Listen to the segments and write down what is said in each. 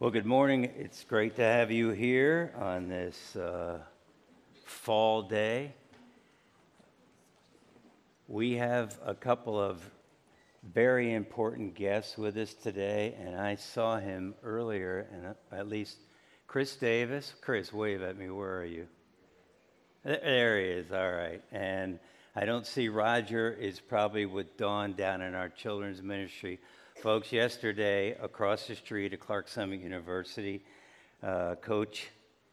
Well, good morning. It's great to have you here on this uh, fall day. We have a couple of very important guests with us today, and I saw him earlier, and uh, at least Chris Davis. Chris, wave at me. Where are you? There he is. All right. And I don't see Roger is probably with Dawn down in our children's ministry. Folks, yesterday across the street at Clark Summit University, uh, Coach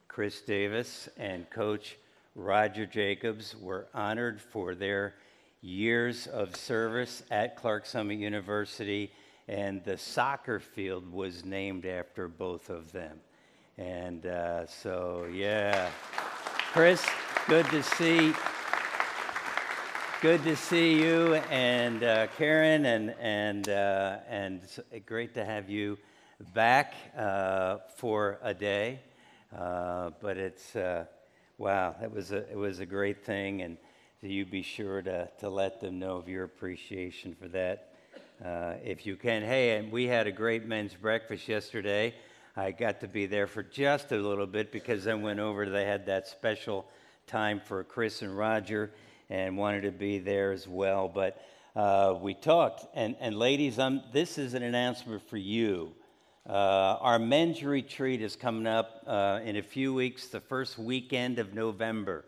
Chris Davis and Coach Roger Jacobs were honored for their years of service at Clark Summit University, and the soccer field was named after both of them. And uh, so, yeah. Chris, good to see good to see you and uh, Karen, and and uh, and great to have you back uh, for a day. Uh, but it's uh, wow, it was a it was a great thing, and you be sure to to let them know of your appreciation for that uh, if you can. Hey, and we had a great men's breakfast yesterday. I got to be there for just a little bit because I went over. They had that special time for Chris and Roger and wanted to be there as well. But uh, we talked, and, and ladies, um, this is an announcement for you. Uh, our men's retreat is coming up uh, in a few weeks, the first weekend of November.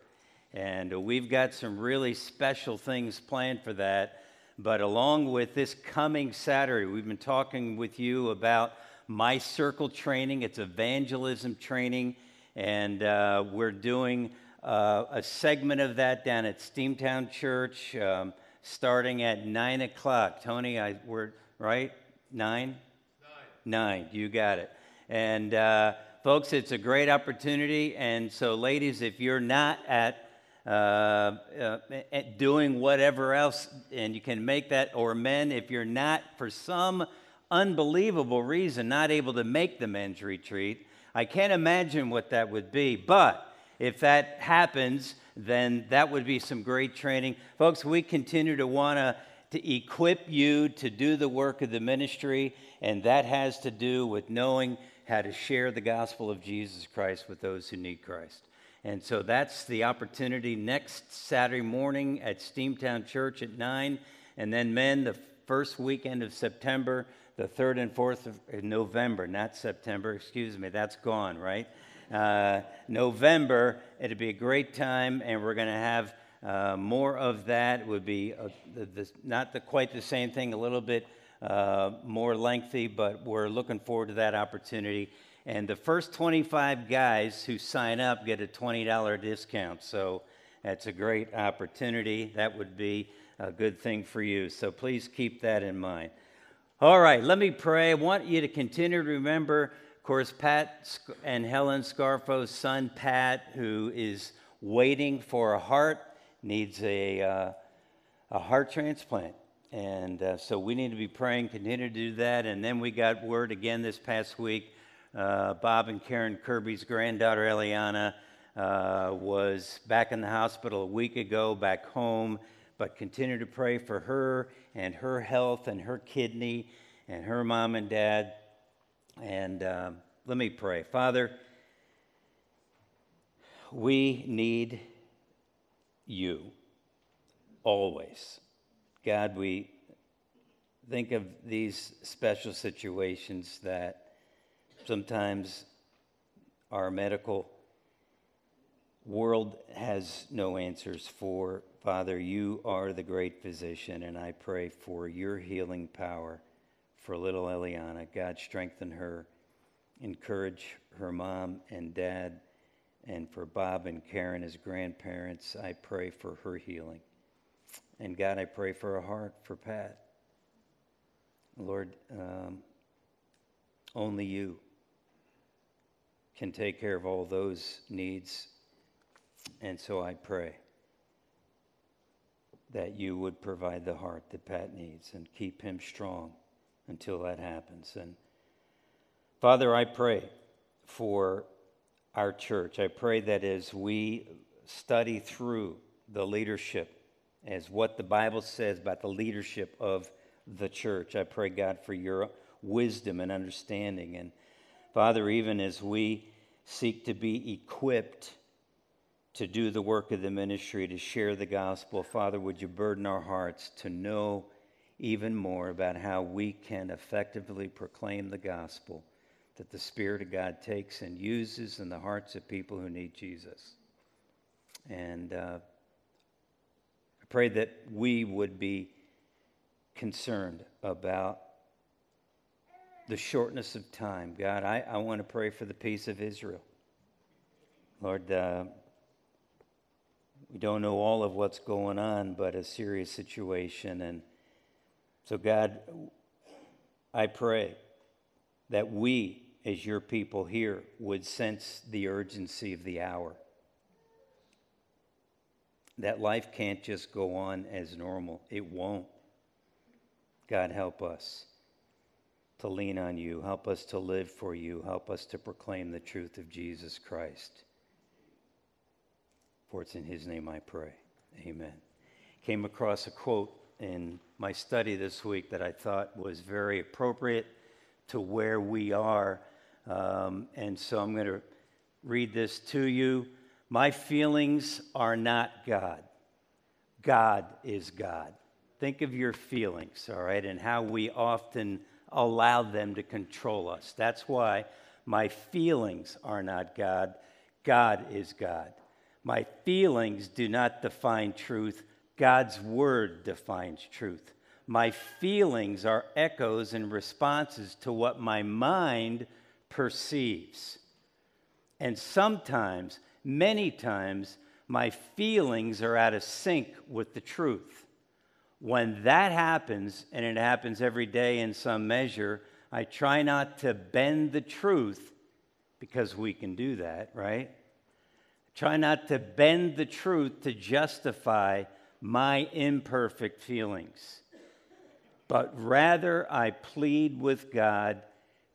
And we've got some really special things planned for that. But along with this coming Saturday, we've been talking with you about My Circle training. It's evangelism training, and uh, we're doing uh, a segment of that down at Steamtown Church um, starting at 9 o'clock. Tony, I, we're right? Nine? Nine. Nine, you got it. And uh, folks, it's a great opportunity. And so, ladies, if you're not at uh, uh, doing whatever else, and you can make that, or men, if you're not, for some unbelievable reason, not able to make the men's retreat, I can't imagine what that would be. But if that happens, then that would be some great training. Folks, we continue to want to equip you to do the work of the ministry, and that has to do with knowing how to share the gospel of Jesus Christ with those who need Christ. And so that's the opportunity next Saturday morning at Steamtown Church at 9. And then, men, the first weekend of September, the 3rd and 4th of November, not September, excuse me, that's gone, right? Uh, November. It'd be a great time, and we're going to have uh, more of that. It would be uh, the, the, not the, quite the same thing, a little bit uh, more lengthy, but we're looking forward to that opportunity. And the first 25 guys who sign up get a $20 discount. So that's a great opportunity. That would be a good thing for you. So please keep that in mind. All right, let me pray. I want you to continue to remember course, Pat and Helen Scarfo's son, Pat, who is waiting for a heart, needs a, uh, a heart transplant. And uh, so we need to be praying, continue to do that. And then we got word again this past week uh, Bob and Karen Kirby's granddaughter, Eliana, uh, was back in the hospital a week ago, back home. But continue to pray for her and her health and her kidney and her mom and dad. And um, let me pray. Father, we need you always. God, we think of these special situations that sometimes our medical world has no answers for. Father, you are the great physician, and I pray for your healing power for little Eliana. God, strengthen her, encourage her mom and dad, and for Bob and Karen as grandparents. I pray for her healing. And God, I pray for a heart for Pat. Lord, um, only you can take care of all those needs. And so I pray that you would provide the heart that Pat needs and keep him strong until that happens. And Father, I pray for our church. I pray that as we study through the leadership, as what the Bible says about the leadership of the church, I pray, God, for your wisdom and understanding. And Father, even as we seek to be equipped to do the work of the ministry, to share the gospel, Father, would you burden our hearts to know even more about how we can effectively proclaim the gospel that the Spirit of God takes and uses in the hearts of people who need Jesus. And uh, I pray that we would be concerned about the shortness of time. God, I, I want to pray for the peace of Israel. Lord, uh, we don't know all of what's going on, but a serious situation. And so, God, I pray that we, as your people here, would sense the urgency of the hour. That life can't just go on as normal, it won't. God, help us to lean on you. Help us to live for you. Help us to proclaim the truth of Jesus Christ. For it's in his name I pray. Amen. Came across a quote in my study this week that I thought was very appropriate to where we are. Um, and so I'm going to read this to you. My feelings are not God. God is God. Think of your feelings, all right, and how we often allow them to control us. That's why my feelings are not God. God is God. My feelings do not define truth. God's word defines truth. My feelings are echoes and responses to what my mind perceives. And sometimes, many times, my feelings are out of sync with the truth. When that happens, and it happens every day in some measure, I try not to bend the truth because we can do that, right? Try not to bend the truth to justify my imperfect feelings, but rather I plead with God,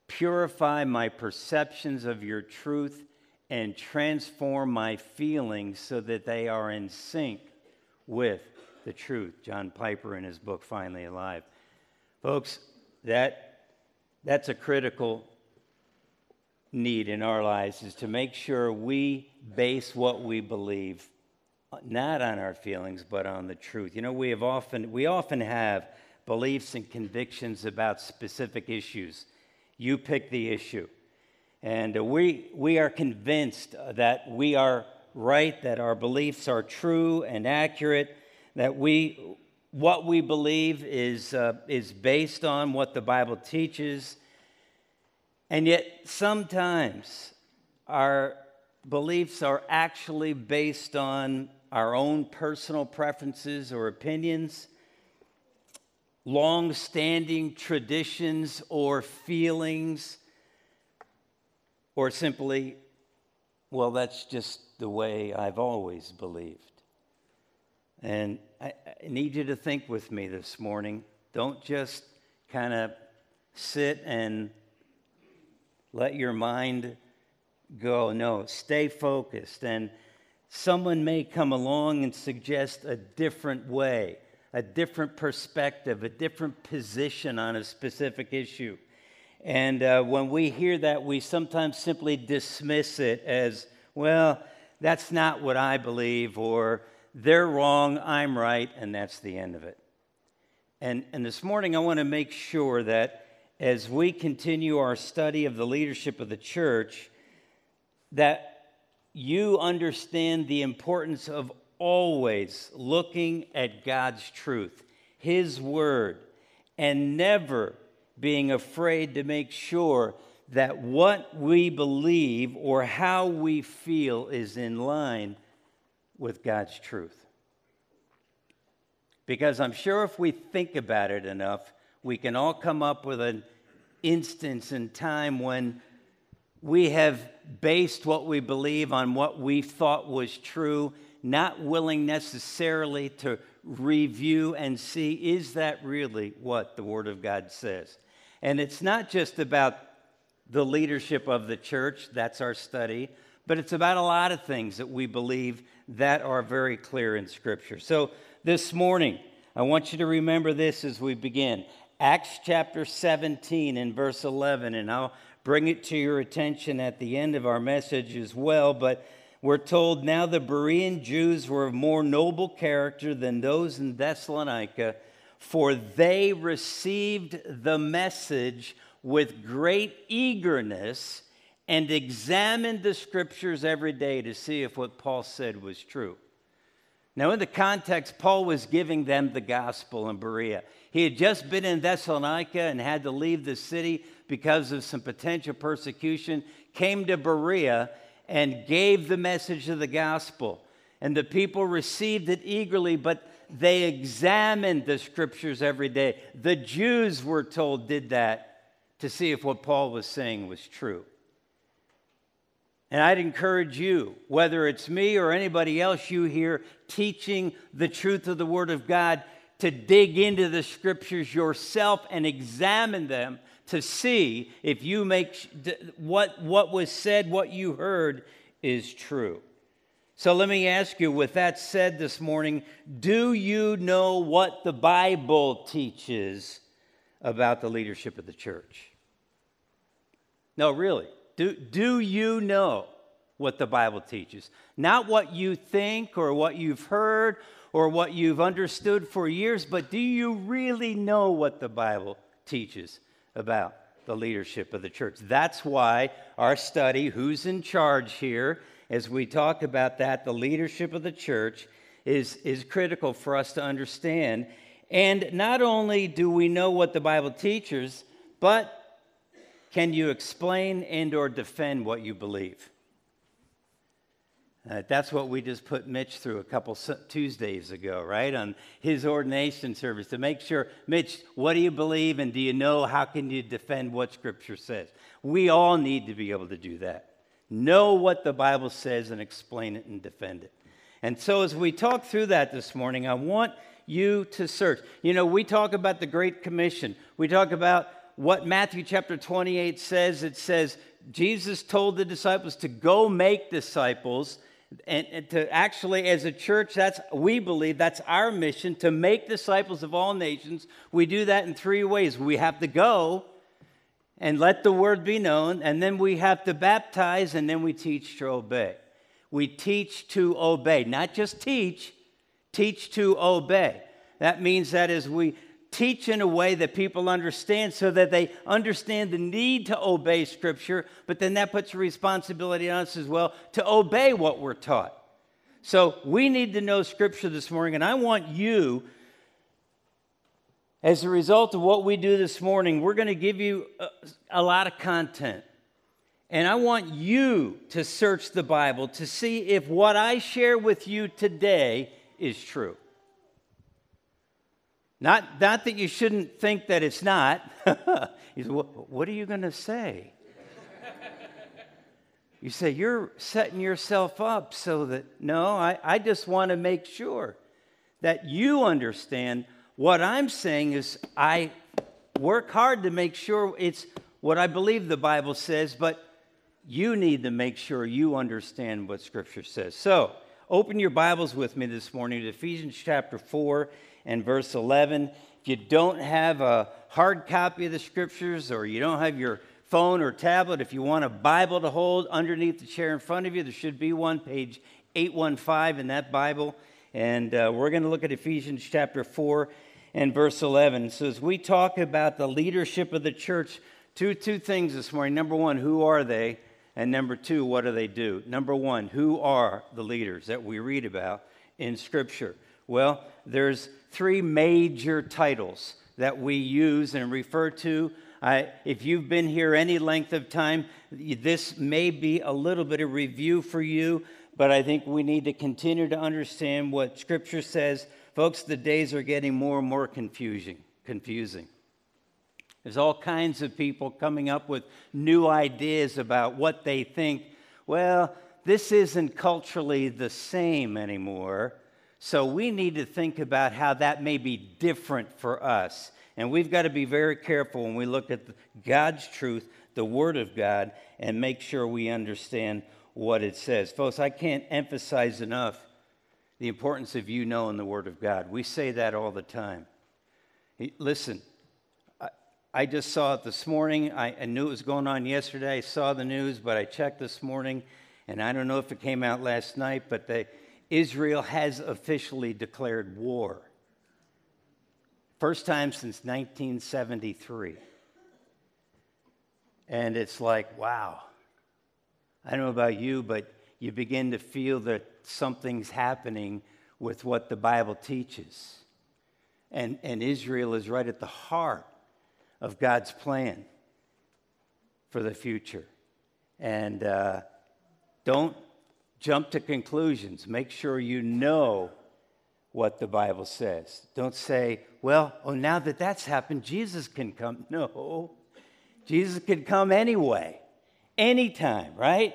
purify my perceptions of your truth and transform my feelings so that they are in sync with the truth. John Piper in his book Finally Alive. Folks, that that's a critical need in our lives is to make sure we base what we believe not on our feelings but on the truth. You know, we have often we often have beliefs and convictions about specific issues. You pick the issue. And uh, we, we are convinced that we are right, that our beliefs are true and accurate, that we, what we believe is, uh, is based on what the Bible teaches. And yet, sometimes our beliefs are actually based on our own personal preferences or opinions, long standing traditions or feelings or simply, well, that's just the way I've always believed. And I, I need you to think with me this morning. Don't just kind of sit and let your mind go. No, stay focused. And someone may come along and suggest a different way, a different perspective, a different position on a specific issue. And uh, when we hear that, we sometimes simply dismiss it as, well, that's not what I believe, or they're wrong, I'm right, and that's the end of it. And, and this morning, I want to make sure that as we continue our study of the leadership of the church, that you understand the importance of always looking at God's truth, His Word, and never being afraid to make sure that what we believe or how we feel is in line with God's truth. Because I'm sure if we think about it enough, we can all come up with an instance in time when we have based what we believe on what we thought was true, not willing necessarily to review and see is that really what the Word of God says? And it's not just about the leadership of the church, that's our study, but it's about a lot of things that we believe that are very clear in Scripture. So this morning, I want you to remember this as we begin. Acts chapter 17 and verse 11, and I'll bring it to your attention at the end of our message as well. But we're told now the Berean Jews were of more noble character than those in Thessalonica, for they received the message with great eagerness and examined the scriptures every day to see if what Paul said was true. Now, in the context, Paul was giving them the gospel in Berea. He had just been in Thessalonica and had to leave the city because of some potential persecution, came to Berea and gave the message of the gospel. And the people received it eagerly, but they examined the scriptures every day. The Jews, were told, did that to see if what Paul was saying was true. And I'd encourage you, whether it's me or anybody else you hear teaching the truth of the Word of God, to dig into the scriptures yourself and examine them to see if you make what, what was said, what you heard is true. So let me ask you, with that said this morning, do you know what the Bible teaches about the leadership of the church? No, really. Do, do you know what the Bible teaches? Not what you think or what you've heard or what you've understood for years, but do you really know what the Bible teaches about the leadership of the church? That's why our study, Who's in Charge here, as we talk about that, the leadership of the church, is, is critical for us to understand. And not only do we know what the Bible teaches, but can you explain and or defend what you believe? Uh, that's what we just put Mitch through a couple Tuesdays ago, right? On his ordination service to make sure, Mitch, what do you believe and do you know? How can you defend what Scripture says? We all need to be able to do that. Know what the Bible says and explain it and defend it. And so, as we talk through that this morning, I want you to search. You know, we talk about the Great Commission, we talk about what Matthew chapter 28 says. It says, Jesus told the disciples to go make disciples and, to actually as a church that's we believe that's our mission to make disciples of all nations. We do that in three ways. We have to go and let the word be known and then we have to baptize and then we teach to obey. We teach to obey not just teach teach to obey. That means that as we teach in a way that people understand so that they understand the need to obey Scripture, but then that puts a responsibility on us as well to obey what we're taught. So we need to know Scripture this morning, and I want you, as a result of what we do this morning, we're going to give you a, a lot of content. And I want you to search the Bible to see if what I share with you today is true. Not, not that you shouldn't think that it's not. he said, what, are you going to say? you say, You're setting yourself up so that, no, I, I just want to make sure that you understand what I'm saying is I work hard to make sure it's what I believe the Bible says, but you need to make sure you understand what Scripture says. So, open your Bibles with me this morning to Ephesians chapter 4 and verse 11. If you don't have a hard copy of the scriptures or you don't have your phone or tablet, if you want a Bible to hold underneath the chair in front of you, there should be one, page 815 in that Bible. And uh, we're going to look at Ephesians chapter 4 and verse 11. So, as we talk about the leadership of the church, two, two things this morning. Number one, who are they? And number two, what do they do? Number one, who are the leaders that we read about in Scripture? Well, there's three major titles that we use and refer to. I, if you've been here any length of time, this may be a little bit of review for you, but I think we need to continue to understand what Scripture says. Folks, the days are getting more and more confusing. Confusing. There's all kinds of people coming up with new ideas about what they think. Well, this isn't culturally the same anymore. So we need to think about how that may be different for us. And we've got to be very careful when we look at God's truth, the Word of God, and make sure we understand what it says. Folks, I can't emphasize enough the importance of you knowing the Word of God. We say that all the time. Listen, I just saw it this morning. I, knew it was going on yesterday. I saw the news, but I checked this morning, and I don't know if it came out last night, but the, Israel has officially declared war. First time since 1973. And it's like, wow. I don't know about you, but you begin to feel that something's happening with what the Bible teaches. And, and Israel is right at the heart of God's plan for the future. And uh, don't jump to conclusions. Make sure you know what the Bible says. Don't say, well, oh, now that that's happened, Jesus can come. No, Jesus can come anyway, anytime, right?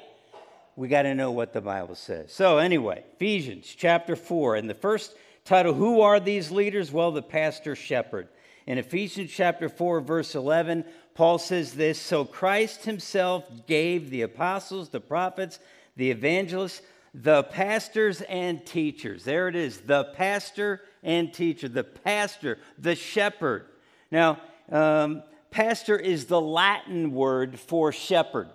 we got to know what the Bible says. So, anyway, Ephesians chapter 4. And the first title, Who are these leaders? Well, the pastor shepherd. In Ephesians chapter 4, verse 11, Paul says this So Christ himself gave the apostles, the prophets, the evangelists, the pastors, and teachers. There it is the pastor and teacher, the pastor, the shepherd. Now, um, pastor is the Latin word for shepherd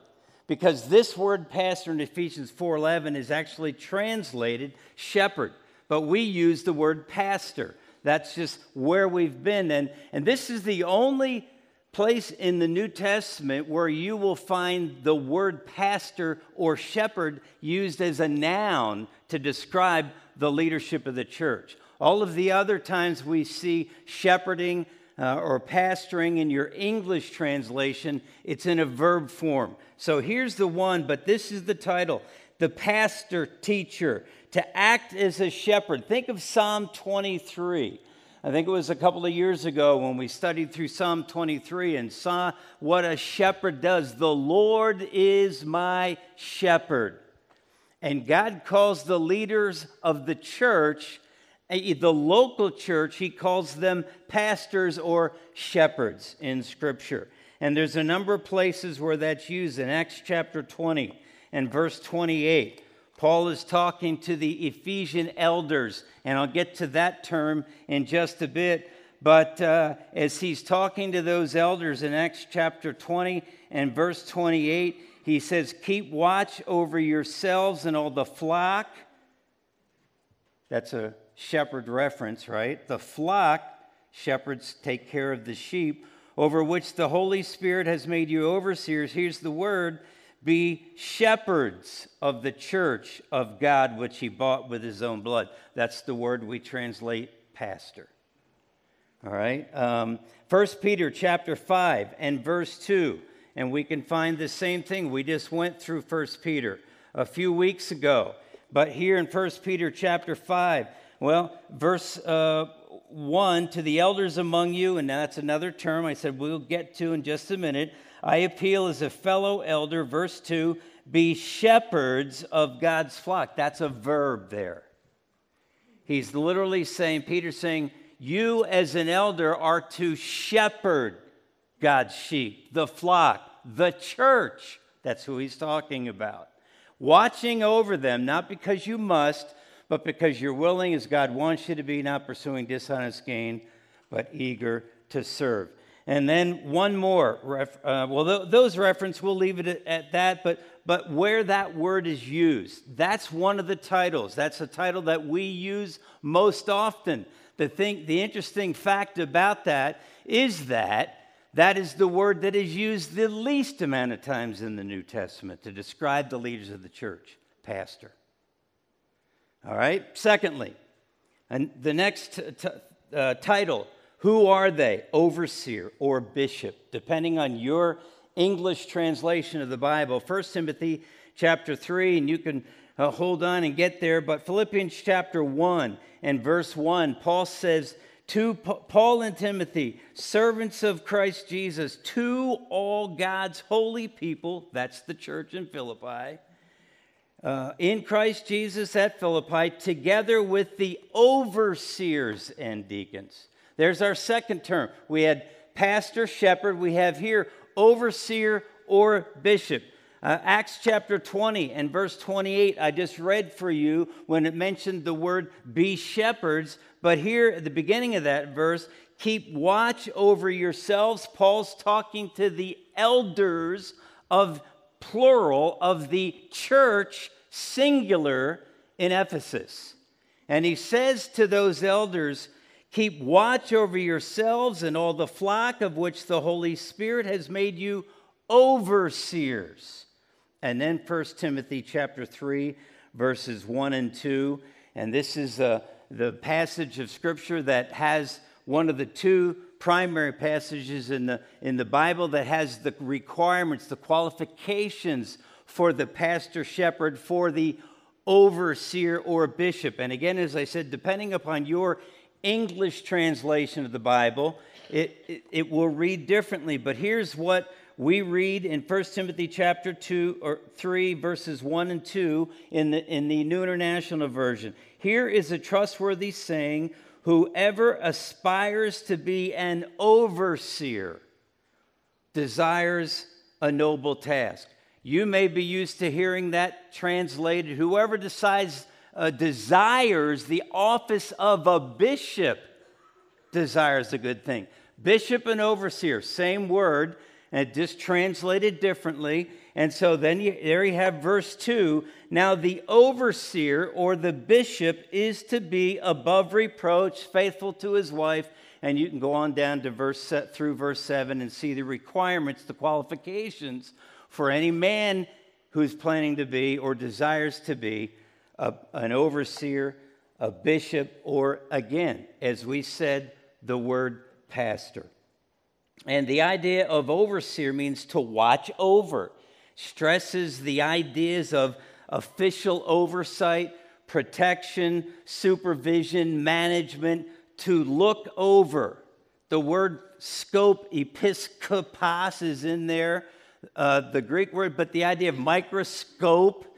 because this word pastor in Ephesians 4:11 is actually translated shepherd, but we use the word pastor. That's just where we've been and and this is the only place in the New Testament where you will find the word pastor or shepherd used as a noun to describe the leadership of the church. All of the other times we see shepherding uh, or pastoring in your English translation, it's in a verb form. So here's the one, but this is the title The Pastor Teacher, to act as a shepherd. Think of Psalm 23. I think it was a couple of years ago when we studied through Psalm 23 and saw what a shepherd does. The Lord is my shepherd. And God calls the leaders of the church eh, the local church, he calls them pastors or shepherds in Scripture. And there's a number of places where that's used. In Acts chapter 20 and verse 28, Paul is talking to the Ephesian elders, and I'll get to that term in just a bit. But uh, as he's talking to those elders in Acts chapter 20 and verse 28, he says, Keep watch over yourselves and all the flock. That's a shepherd reference, right? The flock, shepherds take care of the sheep, over which the Holy Spirit has made you overseers. Here's the word be shepherds of the church of God, which he bought with his own blood. That's the word we translate pastor. All right. Um, 1 Peter chapter 5 and verse 2. And we can find the same thing. We just went through 1 Peter a few weeks ago. But here in 1 Peter chapter 5, well, verse uh, 1 to the elders among you, and that's another term I said we'll get to in just a minute. I appeal as a fellow elder. Verse 2 be shepherds of God's flock. That's a verb there. He's literally saying, Peter's saying, you as an elder are to shepherd God's sheep, the flock, the church. That's who he's talking about. Watching over them, not because you must, but because you're willing as God wants you to be, not pursuing dishonest gain, but eager to serve. And then one more, ref, uh, well, th- those reference, we'll leave it at, at that, but, but where that word is used, that's one of the titles. That's a title that we use most often. The, thing, the interesting fact about that is that that is the word that is used the least amount of times in the New Testament to describe the leaders of the church pastor. All right. Secondly, and the next t- t- uh, title, who are they? Overseer or bishop, depending on your English translation of the Bible. 1 Timothy chapter 3, and you can uh, hold on and get there. But Philippians chapter 1 and verse 1, Paul says, to Paul and Timothy, servants of Christ Jesus, to all God's holy people, that's the church in Philippi uh, in Christ Jesus at Philippi, together with the overseers and deacons. There's our second term. We had pastor, shepherd. We have here overseer or bishop. Uh, Acts chapter 20 and verse 28, I just read for you when it mentioned the word be shepherds. But here at the beginning of that verse, keep watch over yourselves. Paul's talking to the elders of plural of the church, singular, in Ephesus. And he says to those elders, Keep watch over yourselves and all the flock of which the Holy Spirit has made you overseers. And then 1 Timothy chapter 3, verses 1 and 2. And this is uh, the passage of Scripture that has one of the two primary passages in the, in the Bible that has the requirements, the qualifications for the pastor shepherd, for the overseer or bishop. And again, as I said, depending upon your English translation of the Bible, it, it, it, will read differently. But here's what we read in 1 Timothy chapter 2 or 3, verses 1 and 2 in the, in the New International Version. Here is a trustworthy saying whoever aspires to be an overseer desires a noble task. You may be used to hearing that translated. Whoever decides uh, desires the office of a bishop desires a good thing. Bishop and overseer, same word, and just translated differently. And so then you, there you have verse 2. Now, the overseer or the bishop is to be above reproach, faithful to his wife. And you can go on down to verse through verse 7 and see the requirements, the qualifications for any man who's planning to be or desires to be a, an overseer, a bishop, or again, as we said, the word pastor. And the idea of overseer means to watch over, stresses the ideas of official oversight, protection, supervision, management, to look over. The word scope, episkopos, is in there, uh, the Greek word, but the idea of microscope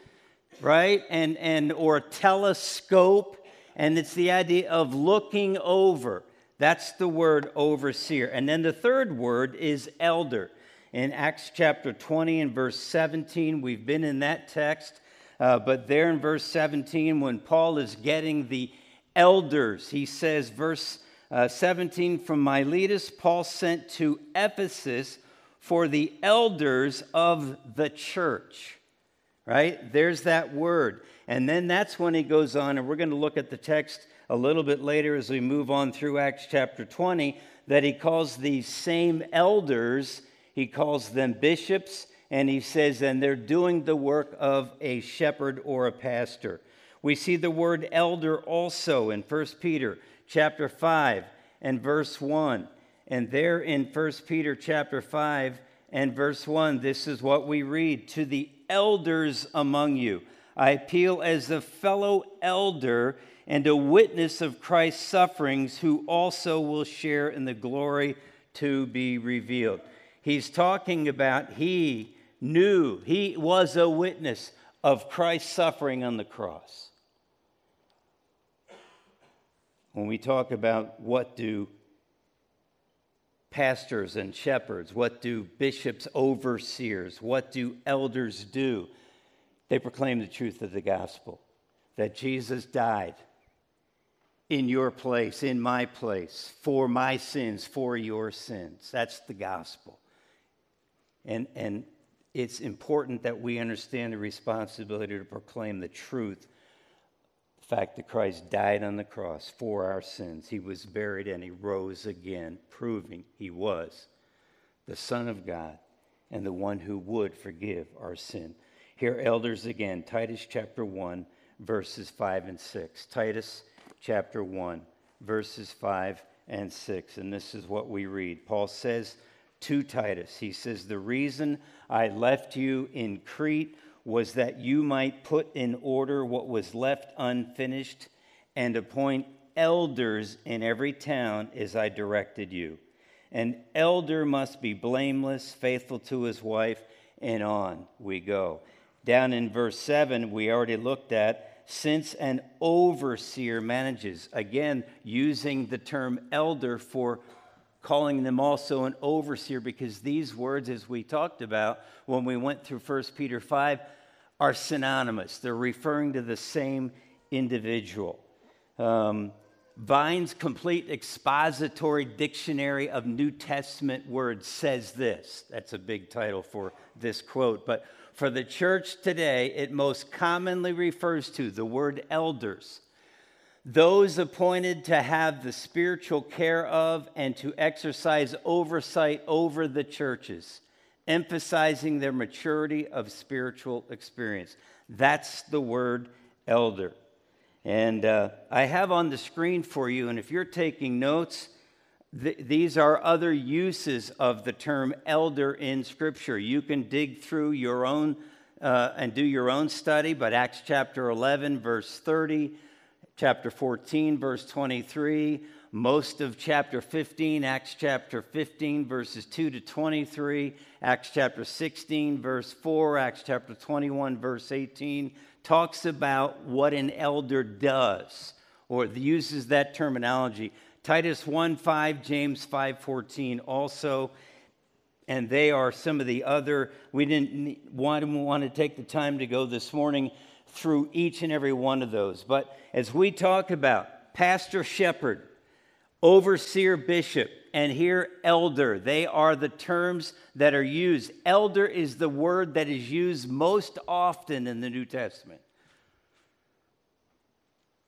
right? And, and or telescope. And it's the idea of looking over. That's the word overseer. And then the third word is elder. In Acts chapter 20 and verse 17, we've been in that text. Uh, but there in verse 17, when Paul is getting the elders, he says, verse uh, 17, from Miletus, Paul sent to Ephesus for the elders of the church right? There's that word. And then that's when he goes on, and we're going to look at the text a little bit later as we move on through Acts chapter 20, that he calls these same elders, he calls them bishops, and he says, and they're doing the work of a shepherd or a pastor. We see the word elder also in 1 Peter chapter 5 and verse 1. And there in 1 Peter chapter 5 and verse 1, this is what we read To the elders among you. I appeal as a fellow elder and a witness of Christ's sufferings, who also will share in the glory to be revealed. He's talking about he knew, he was a witness of Christ's suffering on the cross. When we talk about what do pastors and shepherds? What do bishops, overseers, what do elders do? They proclaim the truth of the gospel that Jesus died in your place, in my place, for my sins, for your sins. That's the gospel. And, and it's important that we understand the responsibility to proclaim the truth fact that Christ died on the cross for our sins. He was buried and he rose again, proving he was the Son of God and the one who would forgive our sin. Here, elders again, Titus chapter 1, verses 5 and 6. Titus chapter 1, verses 5 and 6. And this is what we read. Paul says to Titus, he says, The reason I left you in Crete was that you might put in order what was left unfinished and appoint elders in every town as I directed you. An elder must be blameless, faithful to his wife, and on we go. Down in verse 7, we already looked at since an overseer manages, again, using the term elder for calling them also an overseer because these words, as we talked about when we went through 1 Peter 5, are synonymous. They're referring to the same individual. Um, Vine's complete expository dictionary of New Testament words says this. That's a big title for this quote. But for the church today, it most commonly refers to the word elders, those appointed to have the spiritual care of and to exercise oversight over the churches, emphasizing their maturity of spiritual experience. That's the word elder. And uh, I have on the screen for you, and if you're taking notes, th- these are other uses of the term elder in Scripture. You can dig through your own uh, and do your own study, but Acts chapter 11, verse 30, chapter 14, verse 23, most of chapter 15, Acts chapter 15, verses 2 to 23, Acts chapter 16, verse 4, Acts chapter 21, verse 18 talks about what an elder does or uses that terminology. Titus 1 5, James 5 14 also. And they are some of the other, we didn't want, want to take the time to go this morning through each and every one of those. But as we talk about pastor, shepherd, overseer, bishop, and here elder. They are the terms that are used. Elder is the word that is used most often in the New Testament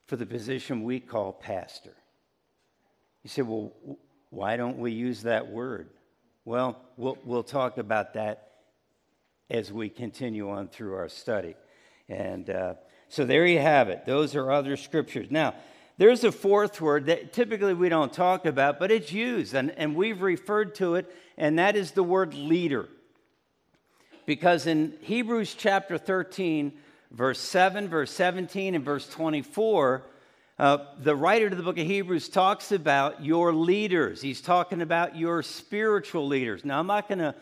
for the position we call pastor. You say, well, why don't we use that word? Well, we'll, we'll talk about that as we continue on through our study. And uh, so there you have it. Those are other scriptures. Now, there's a fourth word that typically we don't talk about, but it's used, and, and we've referred to it, and that is the word leader. Because in Hebrews chapter 13, verse 7, verse 17, and verse 24, uh, the writer to the book of Hebrews talks about your leaders. He's talking about your spiritual leaders. Now, I'm not going to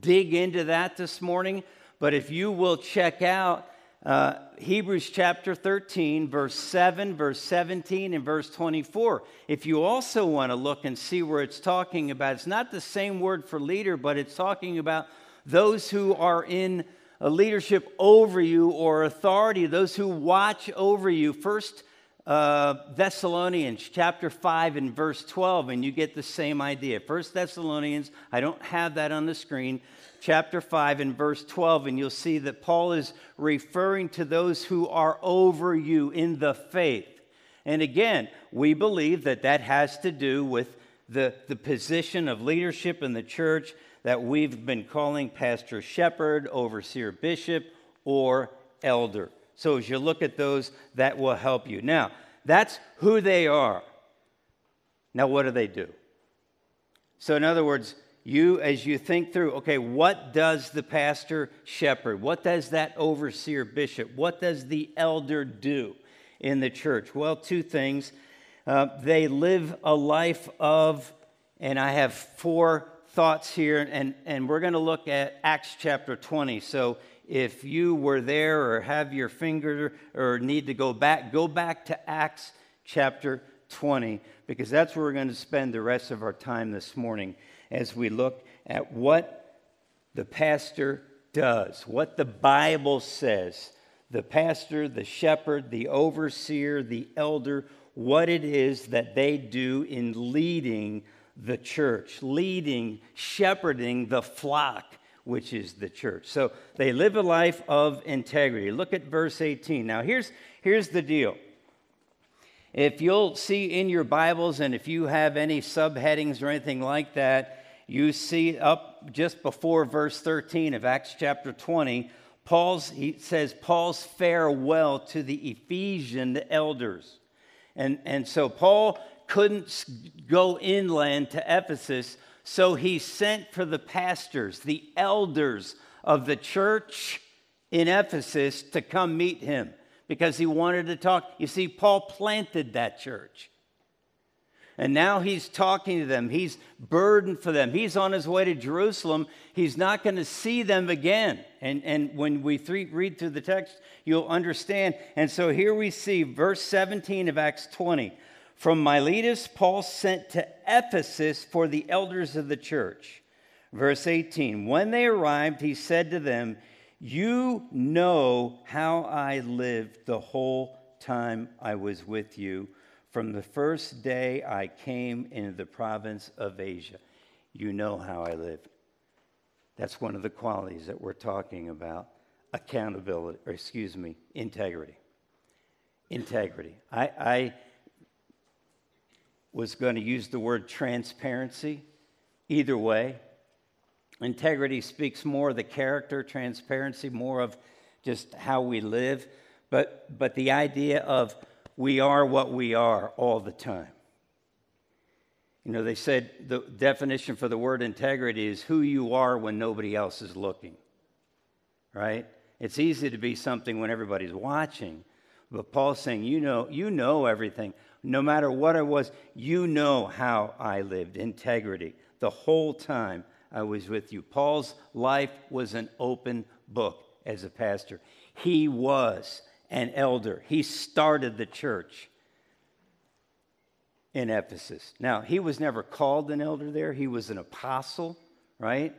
dig into that this morning, but if you will check out uh, Hebrews chapter 13, verse 7, verse 17, and verse 24. If you also want to look and see where it's talking about, it's not the same word for leader, but it's talking about those who are in a leadership over you or authority, those who watch over you. First uh, Thessalonians chapter 5 and verse 12, and you get the same idea. First Thessalonians, I don't have that on the screen, chapter 5 and verse 12, and you'll see that Paul is referring to those who are over you in the faith. And again, we believe that that has to do with the, the position of leadership in the church that we've been calling pastor, shepherd, overseer, bishop, or elder. So as you look at those, that will help you. Now, that's who they are. Now, what do they do? So, in other words, you, as you think through, okay, what does the pastor shepherd? What does that overseer bishop? What does the elder do in the church? Well, two things. Uh, they live a life of, and I have four thoughts here, and, and we're going to look at Acts chapter 20. So if you were there or have your finger or need to go back, go back to Acts chapter 20, because that's where we're going to spend the rest of our time this morning as we look at what the pastor does, what the Bible says. The pastor, the shepherd, the overseer, the elder, what it is that they do in leading the church, leading, shepherding the flock, which is the church. So they live a life of integrity. Look at verse 18. Now, here's, here's the deal if you'll see in your Bibles, and if you have any subheadings or anything like that, you see up just before verse 13 of Acts chapter 20, Paul's, he says, Paul's farewell to the Ephesian elders. And, and so Paul couldn't go inland to Ephesus, so he sent for the pastors, the elders of the church in Ephesus to come meet him because he wanted to talk. You see, Paul planted that church. And now he's talking to them. He's burdened for them. He's on his way to Jerusalem. He's not going to see them again. And, and when we th- read through the text, you'll understand. And so here we see verse 17 of Acts 20. From Miletus, Paul sent to Ephesus for the elders of the church. Verse 18 When they arrived, he said to them, You know how I lived the whole time I was with you, from the first day I came into the province of Asia. You know how I lived. That's one of the qualities that we're talking about accountability, or excuse me, integrity. Integrity. I, I was going to use the word transparency. Either way, integrity speaks more of the character, transparency, more of just how we live. But, but the idea of we are what we are all the time. You know, they said the definition for the word integrity is who you are when nobody else is looking, right? It's easy to be something when everybody's watching, but Paul's saying, you know, you know everything no matter what I was, you know how I lived integrity the whole time I was with you. Paul's life was an open book as a pastor. He was an elder, he started the church in Ephesus. Now, he was never called an elder there, he was an apostle, right?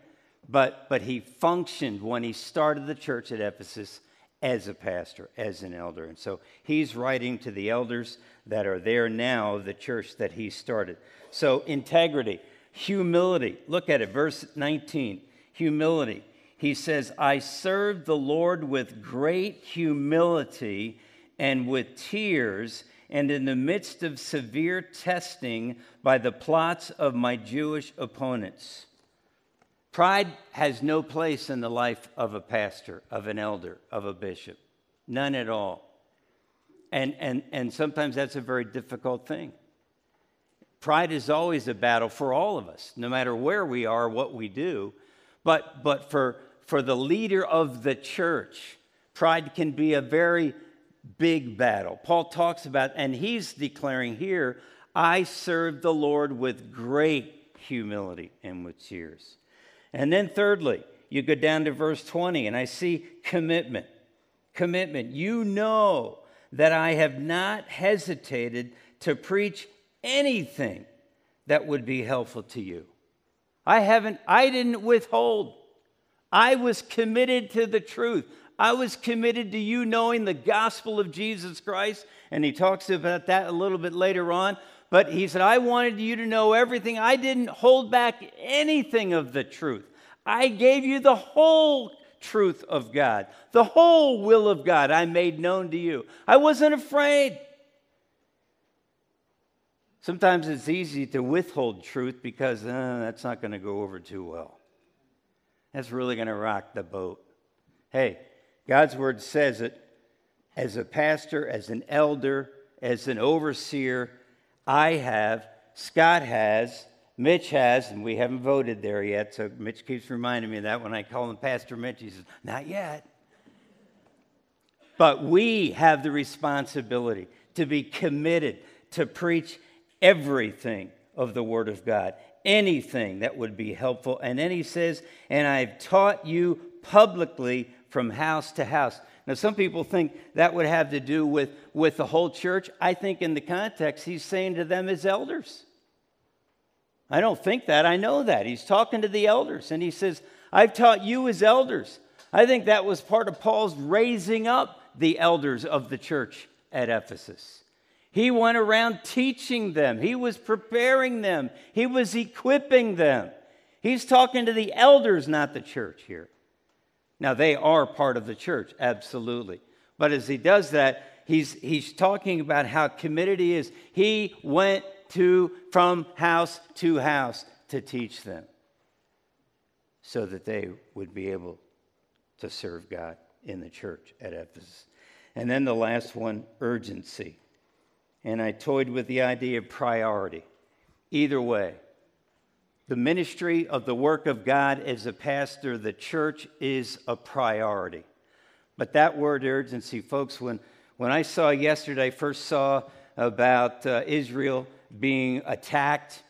But, but he functioned when he started the church at Ephesus as a pastor, as an elder. And so he's writing to the elders that are there now, the church that he started. So, integrity, humility. Look at it, verse 19. Humility. He says, I served the Lord with great humility and with tears, and in the midst of severe testing by the plots of my Jewish opponents. Pride has no place in the life of a pastor, of an elder, of a bishop. None at all. And, and, and sometimes that's a very difficult thing. Pride is always a battle for all of us, no matter where we are, what we do. But, but for, for the leader of the church, pride can be a very big battle. Paul talks about, and he's declaring here, I serve the Lord with great humility and with tears. And then, thirdly, you go down to verse 20, and I see commitment. Commitment. You know that I have not hesitated to preach anything that would be helpful to you. I haven't, I didn't withhold. I was committed to the truth. I was committed to you knowing the gospel of Jesus Christ. And he talks about that a little bit later on. But he said, I wanted you to know everything. I didn't hold back anything of the truth. I gave you the whole truth of God, the whole will of God I made known to you. I wasn't afraid. Sometimes it's easy to withhold truth because uh, that's not going to go over too well. That's really going to rock the boat. Hey, God's word says it as a pastor, as an elder, as an overseer, I have, Scott has, Mitch has, and we haven't voted there yet, so Mitch keeps reminding me of that when I call him Pastor Mitch. He says, Not yet. But we have the responsibility to be committed to preach everything of the Word of God, anything that would be helpful. And then he says, And I've taught you publicly from house to house. Now, some people think that would have to do with, with the whole church. I think in the context, he's saying to them as elders. I don't think that. I know that. He's talking to the elders and he says, I've taught you as elders. I think that was part of Paul's raising up the elders of the church at Ephesus. He went around teaching them, he was preparing them, he was equipping them. He's talking to the elders, not the church here. Now, they are part of the church, absolutely. But as he does that, he's, he's talking about how committed he is. He went to, from house to house to teach them so that they would be able to serve God in the church at Ephesus. And then the last one urgency. And I toyed with the idea of priority. Either way, the ministry of the work of God as a pastor, the church is a priority. But that word urgency, folks, when, when I saw yesterday, first saw about uh, Israel being attacked.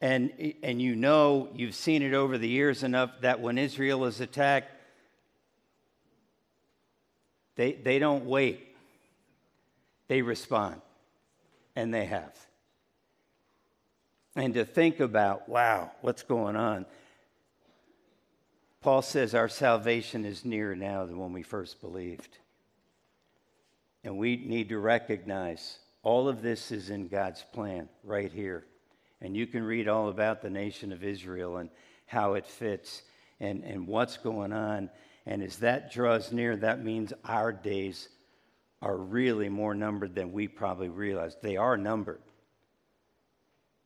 And, and you know, you've seen it over the years enough that when Israel is attacked, they, they don't wait, they respond. And they have. and to think about, wow, what's going on? Paul says our salvation is nearer now than when we first believed. And we need to recognize all of this is in God's plan right here. And you can read all about the nation of Israel and how it fits and, and what's going on. And as that draws near, that means our days are really more numbered than we probably realize. They are numbered.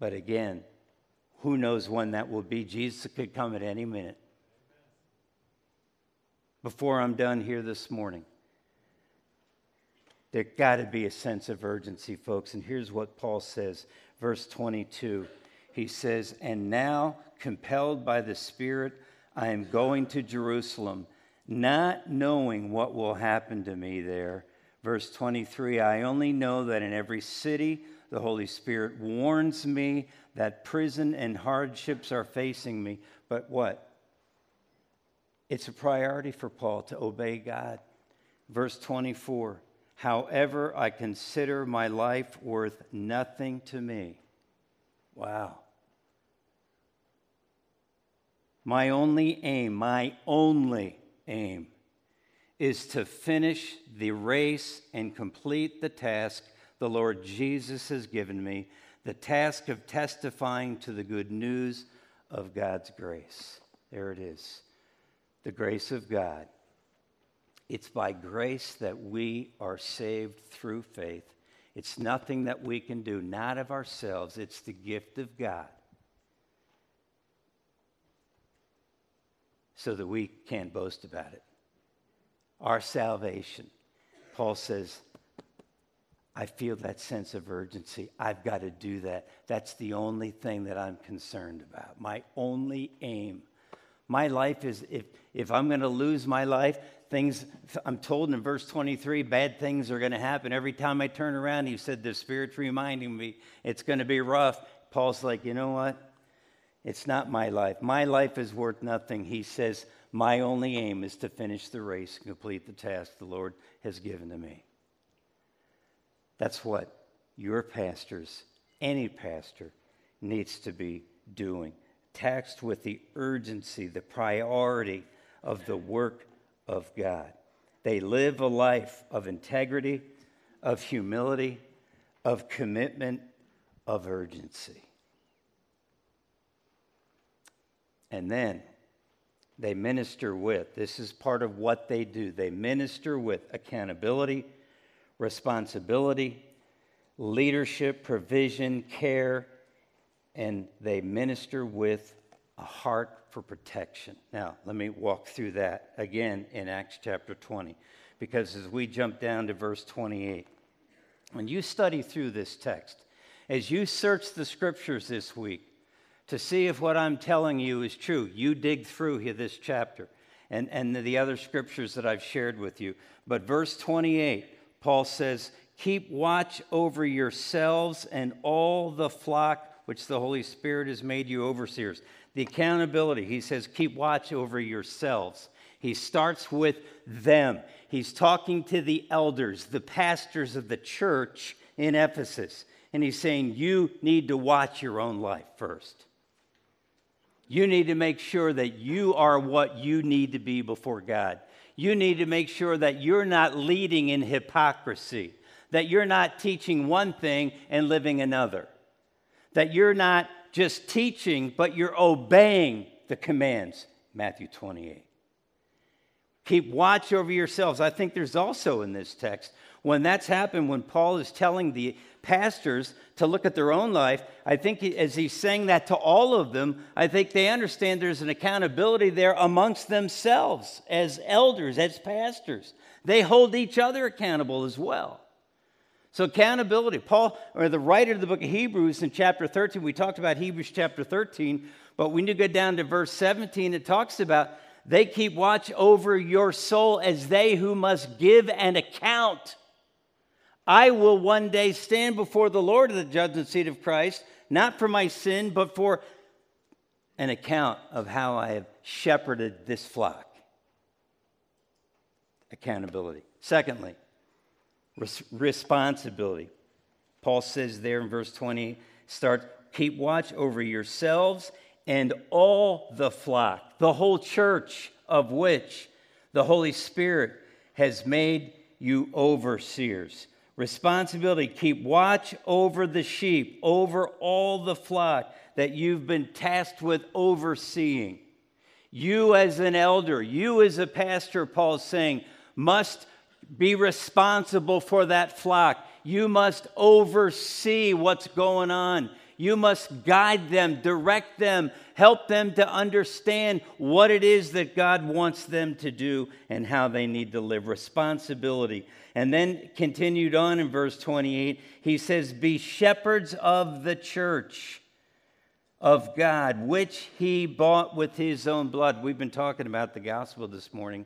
But again, who knows when that will be? Jesus could come at any minute. Before I'm done here this morning, there got to be a sense of urgency, folks. And here's what Paul says, verse 22. He says, And now, compelled by the Spirit, I am going to Jerusalem, not knowing what will happen to me there. Verse 23 I only know that in every city the Holy Spirit warns me that prison and hardships are facing me. But what? It's a priority for Paul to obey God. Verse 24 However, I consider my life worth nothing to me. Wow. My only aim, my only aim, is to finish the race and complete the task the Lord Jesus has given me the task of testifying to the good news of God's grace. There it is the grace of God. It's by grace that we are saved through faith. It's nothing that we can do, not of ourselves. It's the gift of God. So that we can't boast about it. Our salvation. Paul says, I feel that sense of urgency. I've got to do that. That's the only thing that I'm concerned about. My only aim. My life is if, if I'm going to lose my life, things, I'm told in verse 23, bad things are going to happen. Every time I turn around, he said, the Spirit's reminding me it's going to be rough. Paul's like, you know what? It's not my life. My life is worth nothing. He says, my only aim is to finish the race and complete the task the Lord has given to me. That's what your pastors, any pastor, needs to be doing. Taxed with the urgency, the priority of the work of God. They live a life of integrity, of humility, of commitment, of urgency. And then they minister with, this is part of what they do, they minister with accountability responsibility, leadership, provision, care, and they minister with a heart for protection. Now, let me walk through that again in Acts chapter 20, because as we jump down to verse 28, when you study through this text, as you search the scriptures this week to see if what I'm telling you is true, you dig through here this chapter and, and the other scriptures that I've shared with you. But verse 28, Paul says, Keep watch over yourselves and all the flock which the Holy Spirit has made you overseers. The accountability, he says, keep watch over yourselves. He starts with them. He's talking to the elders, the pastors of the church in Ephesus. And he's saying, You need to watch your own life first. You need to make sure that you are what you need to be before God you need to make sure that you're not leading in hypocrisy, that you're not teaching one thing and living another, that you're not just teaching, but you're obeying the commands. Matthew 28. Keep watch over yourselves. I think there's also in this text, when that's happened, when Paul is telling the pastors to look at their own life, I think as he's saying that to all of them, I think they understand there's an accountability there amongst themselves as elders, as pastors. They hold each other accountable as well. So, accountability. Paul, or the writer of the book of Hebrews in chapter 13, we talked about Hebrews chapter 13, but when you go down to verse 17, it talks about they keep watch over your soul as they who must give an account. I will one day stand before the Lord at the judgment seat of Christ, not for my sin, but for an account of how I have shepherded this flock. Accountability. Secondly, res- responsibility. Paul says there in verse 20, start keep watch over yourselves and all the flock, the whole church of which the Holy Spirit has made you overseers. Responsibility keep watch over the sheep, over all the flock that you've been tasked with overseeing. You, as an elder, you, as a pastor, Paul's saying, must be responsible for that flock. You must oversee what's going on. You must guide them, direct them, help them to understand what it is that God wants them to do and how they need to live. Responsibility. And then continued on in verse 28, he says, Be shepherds of the church of God, which he bought with his own blood. We've been talking about the gospel this morning.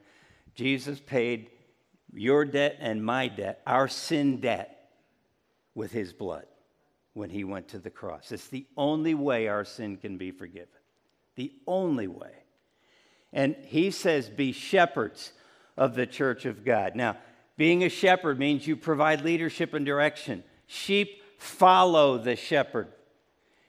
Jesus paid your debt and my debt, our sin debt, with his blood when he went to the cross. It's the only way our sin can be forgiven. The only way. And he says, Be shepherds of the church of God. Now, being a shepherd means you provide leadership and direction. Sheep follow the shepherd.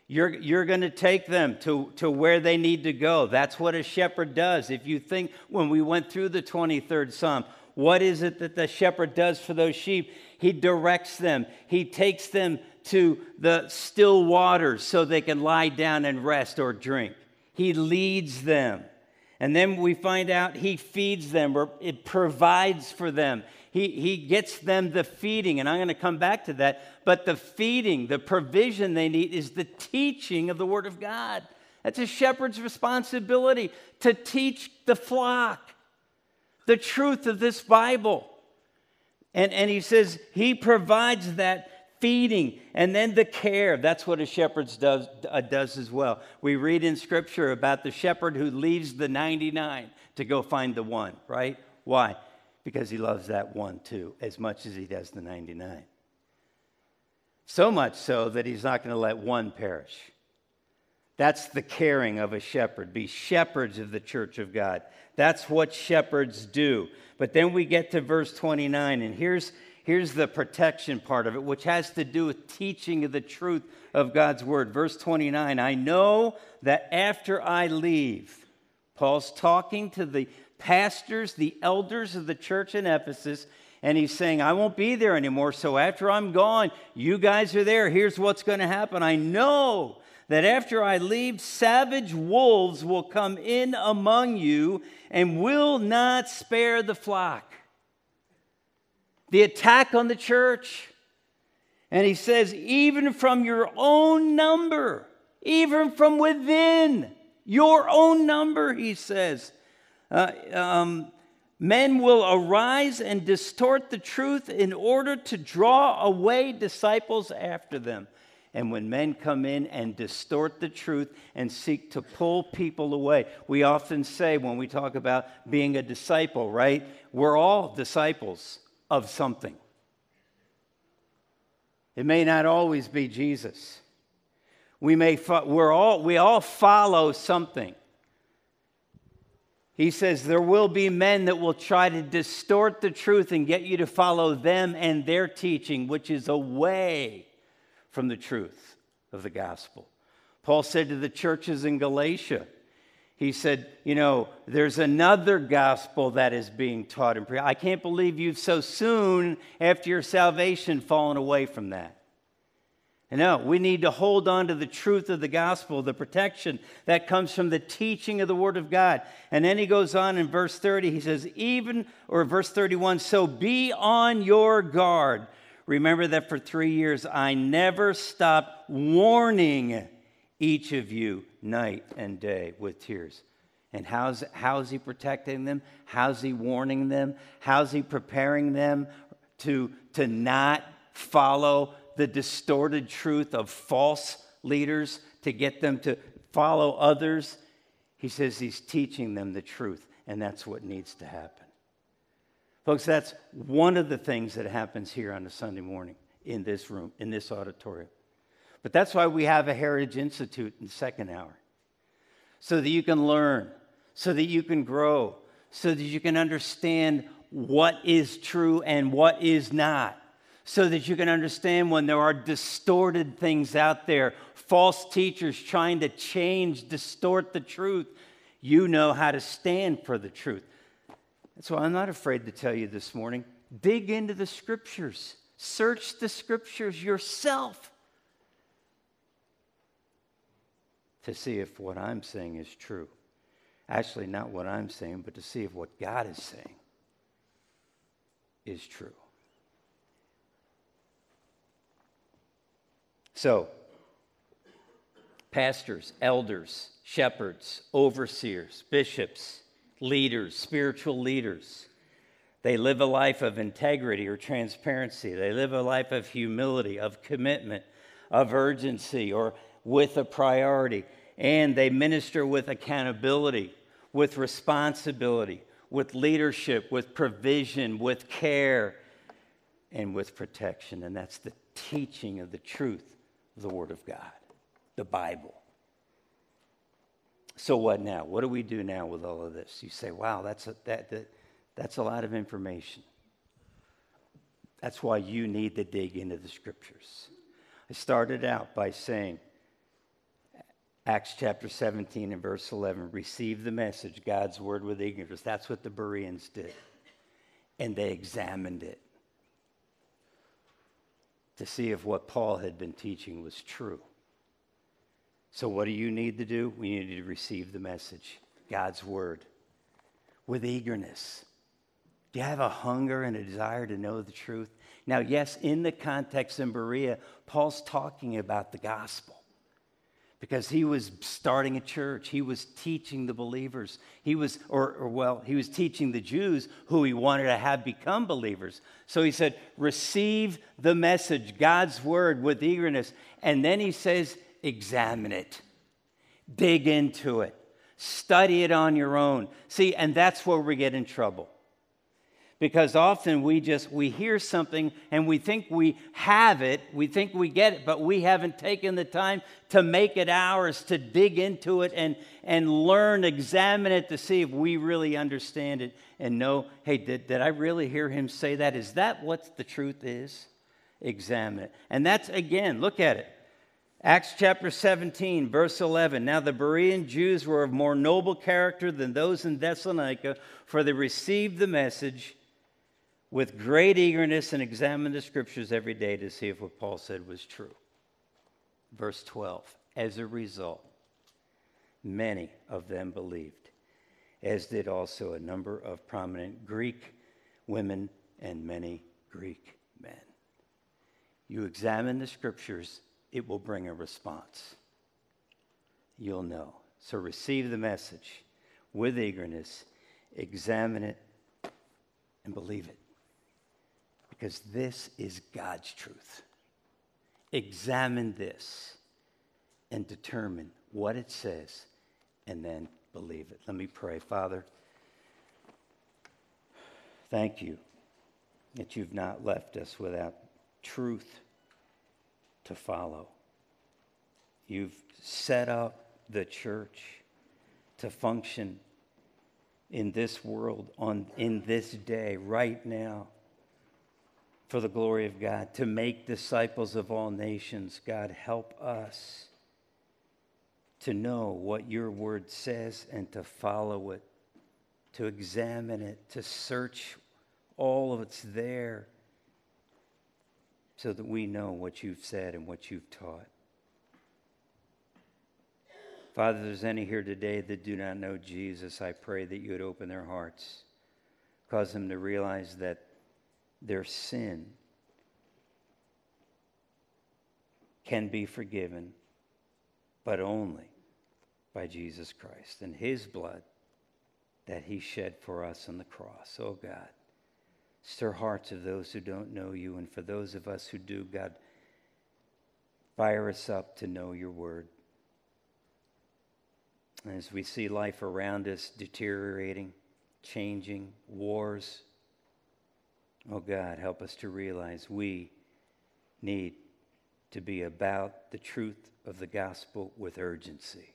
You're, you're going to take them to, to where they need to go. That's what a shepherd does. If you think when we went through the 23rd Psalm, what is it that the shepherd does for those sheep? He directs them, he takes them to the still waters so they can lie down and rest or drink. He leads them. And then we find out he feeds them or it provides for them. He, he gets them the feeding, and I'm going to come back to that. But the feeding, the provision they need is the teaching of the Word of God. That's a shepherd's responsibility to teach the flock the truth of this Bible. And, and he says he provides that feeding and then the care. That's what a shepherd does, uh, does as well. We read in Scripture about the shepherd who leaves the 99 to go find the one, right? Why? Because he loves that one too, as much as he does the 99. So much so that he's not going to let one perish. That's the caring of a shepherd. Be shepherds of the church of God. That's what shepherds do. But then we get to verse 29, and here's, here's the protection part of it, which has to do with teaching of the truth of God's word. Verse 29 I know that after I leave, Paul's talking to the pastors, the elders of the church in Ephesus, and he's saying, I won't be there anymore. So after I'm gone, you guys are there. Here's what's going to happen. I know that after I leave, savage wolves will come in among you and will not spare the flock. The attack on the church. And he says, even from your own number, even from within your own number, he says, uh, um, men will arise and distort the truth in order to draw away disciples after them. And when men come in and distort the truth and seek to pull people away, we often say when we talk about being a disciple, right? We're all disciples of something. It may not always be Jesus. We may fo- we're all we all follow something. He says there will be men that will try to distort the truth and get you to follow them and their teaching, which is away from the truth of the gospel. Paul said to the churches in Galatia, he said, You know, there's another gospel that is being taught in prayer. I can't believe you've so soon after your salvation fallen away from that. And no, we need to hold on to the truth of the gospel, the protection that comes from the teaching of the Word of God. And then he goes on in verse 30, he says, even, or verse 31, so be on your guard remember that for three years I never stopped warning each of you night and day with tears. And how's, how's he protecting them? How's he warning them? How's he preparing them to, to not follow the distorted truth of false leaders, to get them to follow others? He says he's teaching them the truth, and that's what needs to happen. Folks, that's one of the things that happens here on a Sunday morning in this room, in this auditorium. But that's why we have a Heritage Institute in the second hour, so that you can learn, so that you can grow, so that you can understand what is true and what is not, so that you can understand when there are distorted things out there, false teachers trying to change, distort the truth. You know how to stand for the truth. That's why I'm not afraid to tell you this morning dig into the scriptures, search the scriptures yourself to see if what I'm saying is true. Actually, not what I'm saying, but to see if what God is saying is true. So, pastors, elders, shepherds, overseers, bishops, leaders, spiritual leaders, they live a life of integrity or transparency. They live a life of humility, of commitment, of urgency, or with a priority. And they minister with accountability, with responsibility, with leadership, with provision, with care, and with protection. And that's the teaching of the truth of the Word of God, the Bible. So, what now? What do we do now with all of this? You say, wow, that's a, that, that, that's a lot of information. That's why you need to dig into the scriptures. I started out by saying, Acts chapter 17 and verse 11, receive the message, God's word with eagerness. That's what the Bereans did. And they examined it to see if what Paul had been teaching was true. So, what do you need to do? We need to receive the message, God's word, with eagerness. Do you have a hunger and a desire to know the truth? Now, yes, in the context in Berea, Paul's talking about the gospel because he was starting a church. He was teaching the believers. He was, or, or, well, he was teaching the Jews who he wanted to have become believers. So he said, receive the message, God's word, with eagerness. And then he says, examine it, dig into it, study it on your own. See, and that's where we get in trouble because often we just we hear something and we think we have it we think we get it but we haven't taken the time to make it ours to dig into it and and learn examine it to see if we really understand it and know hey did, did i really hear him say that? Is that what the truth is? Examine it. And that's again look at it. Acts chapter 17, verse 11. Now the Berean Jews were of more noble character than those in Thessalonica, for they received the message with great eagerness and examined the scriptures every day to see if what Paul said was true. Verse 12 As a result, many of them believed, as did also a number of prominent Greek women and many Greek men. You examine the scriptures, it will bring a response. You'll know. So receive the message with eagerness, examine it, and believe it because this is God's truth. Examine this and determine what it says and then believe it. Let me pray. Father, thank you that you've not left us without truth to follow. You've set up the church to function in this world on in this day right now for the glory of God, to make disciples of all nations. God, help us to know what your word says and to follow it, to examine it, to search all of it's there so that we know what you've said and what you've taught. Father, there's any here today that do not know Jesus, I pray that you would open their hearts, cause them to realize that their sin can be forgiven, but only by Jesus Christ and his blood that he shed for us on the cross. Oh God, stir hearts of those who don't know you, and for those of us who do, God, fire us up to know your word. As we see life around us deteriorating, changing, wars, Oh God, help us to realize we need to be about the truth of the gospel with urgency.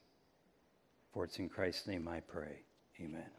For it's in Christ's name I pray. Amen.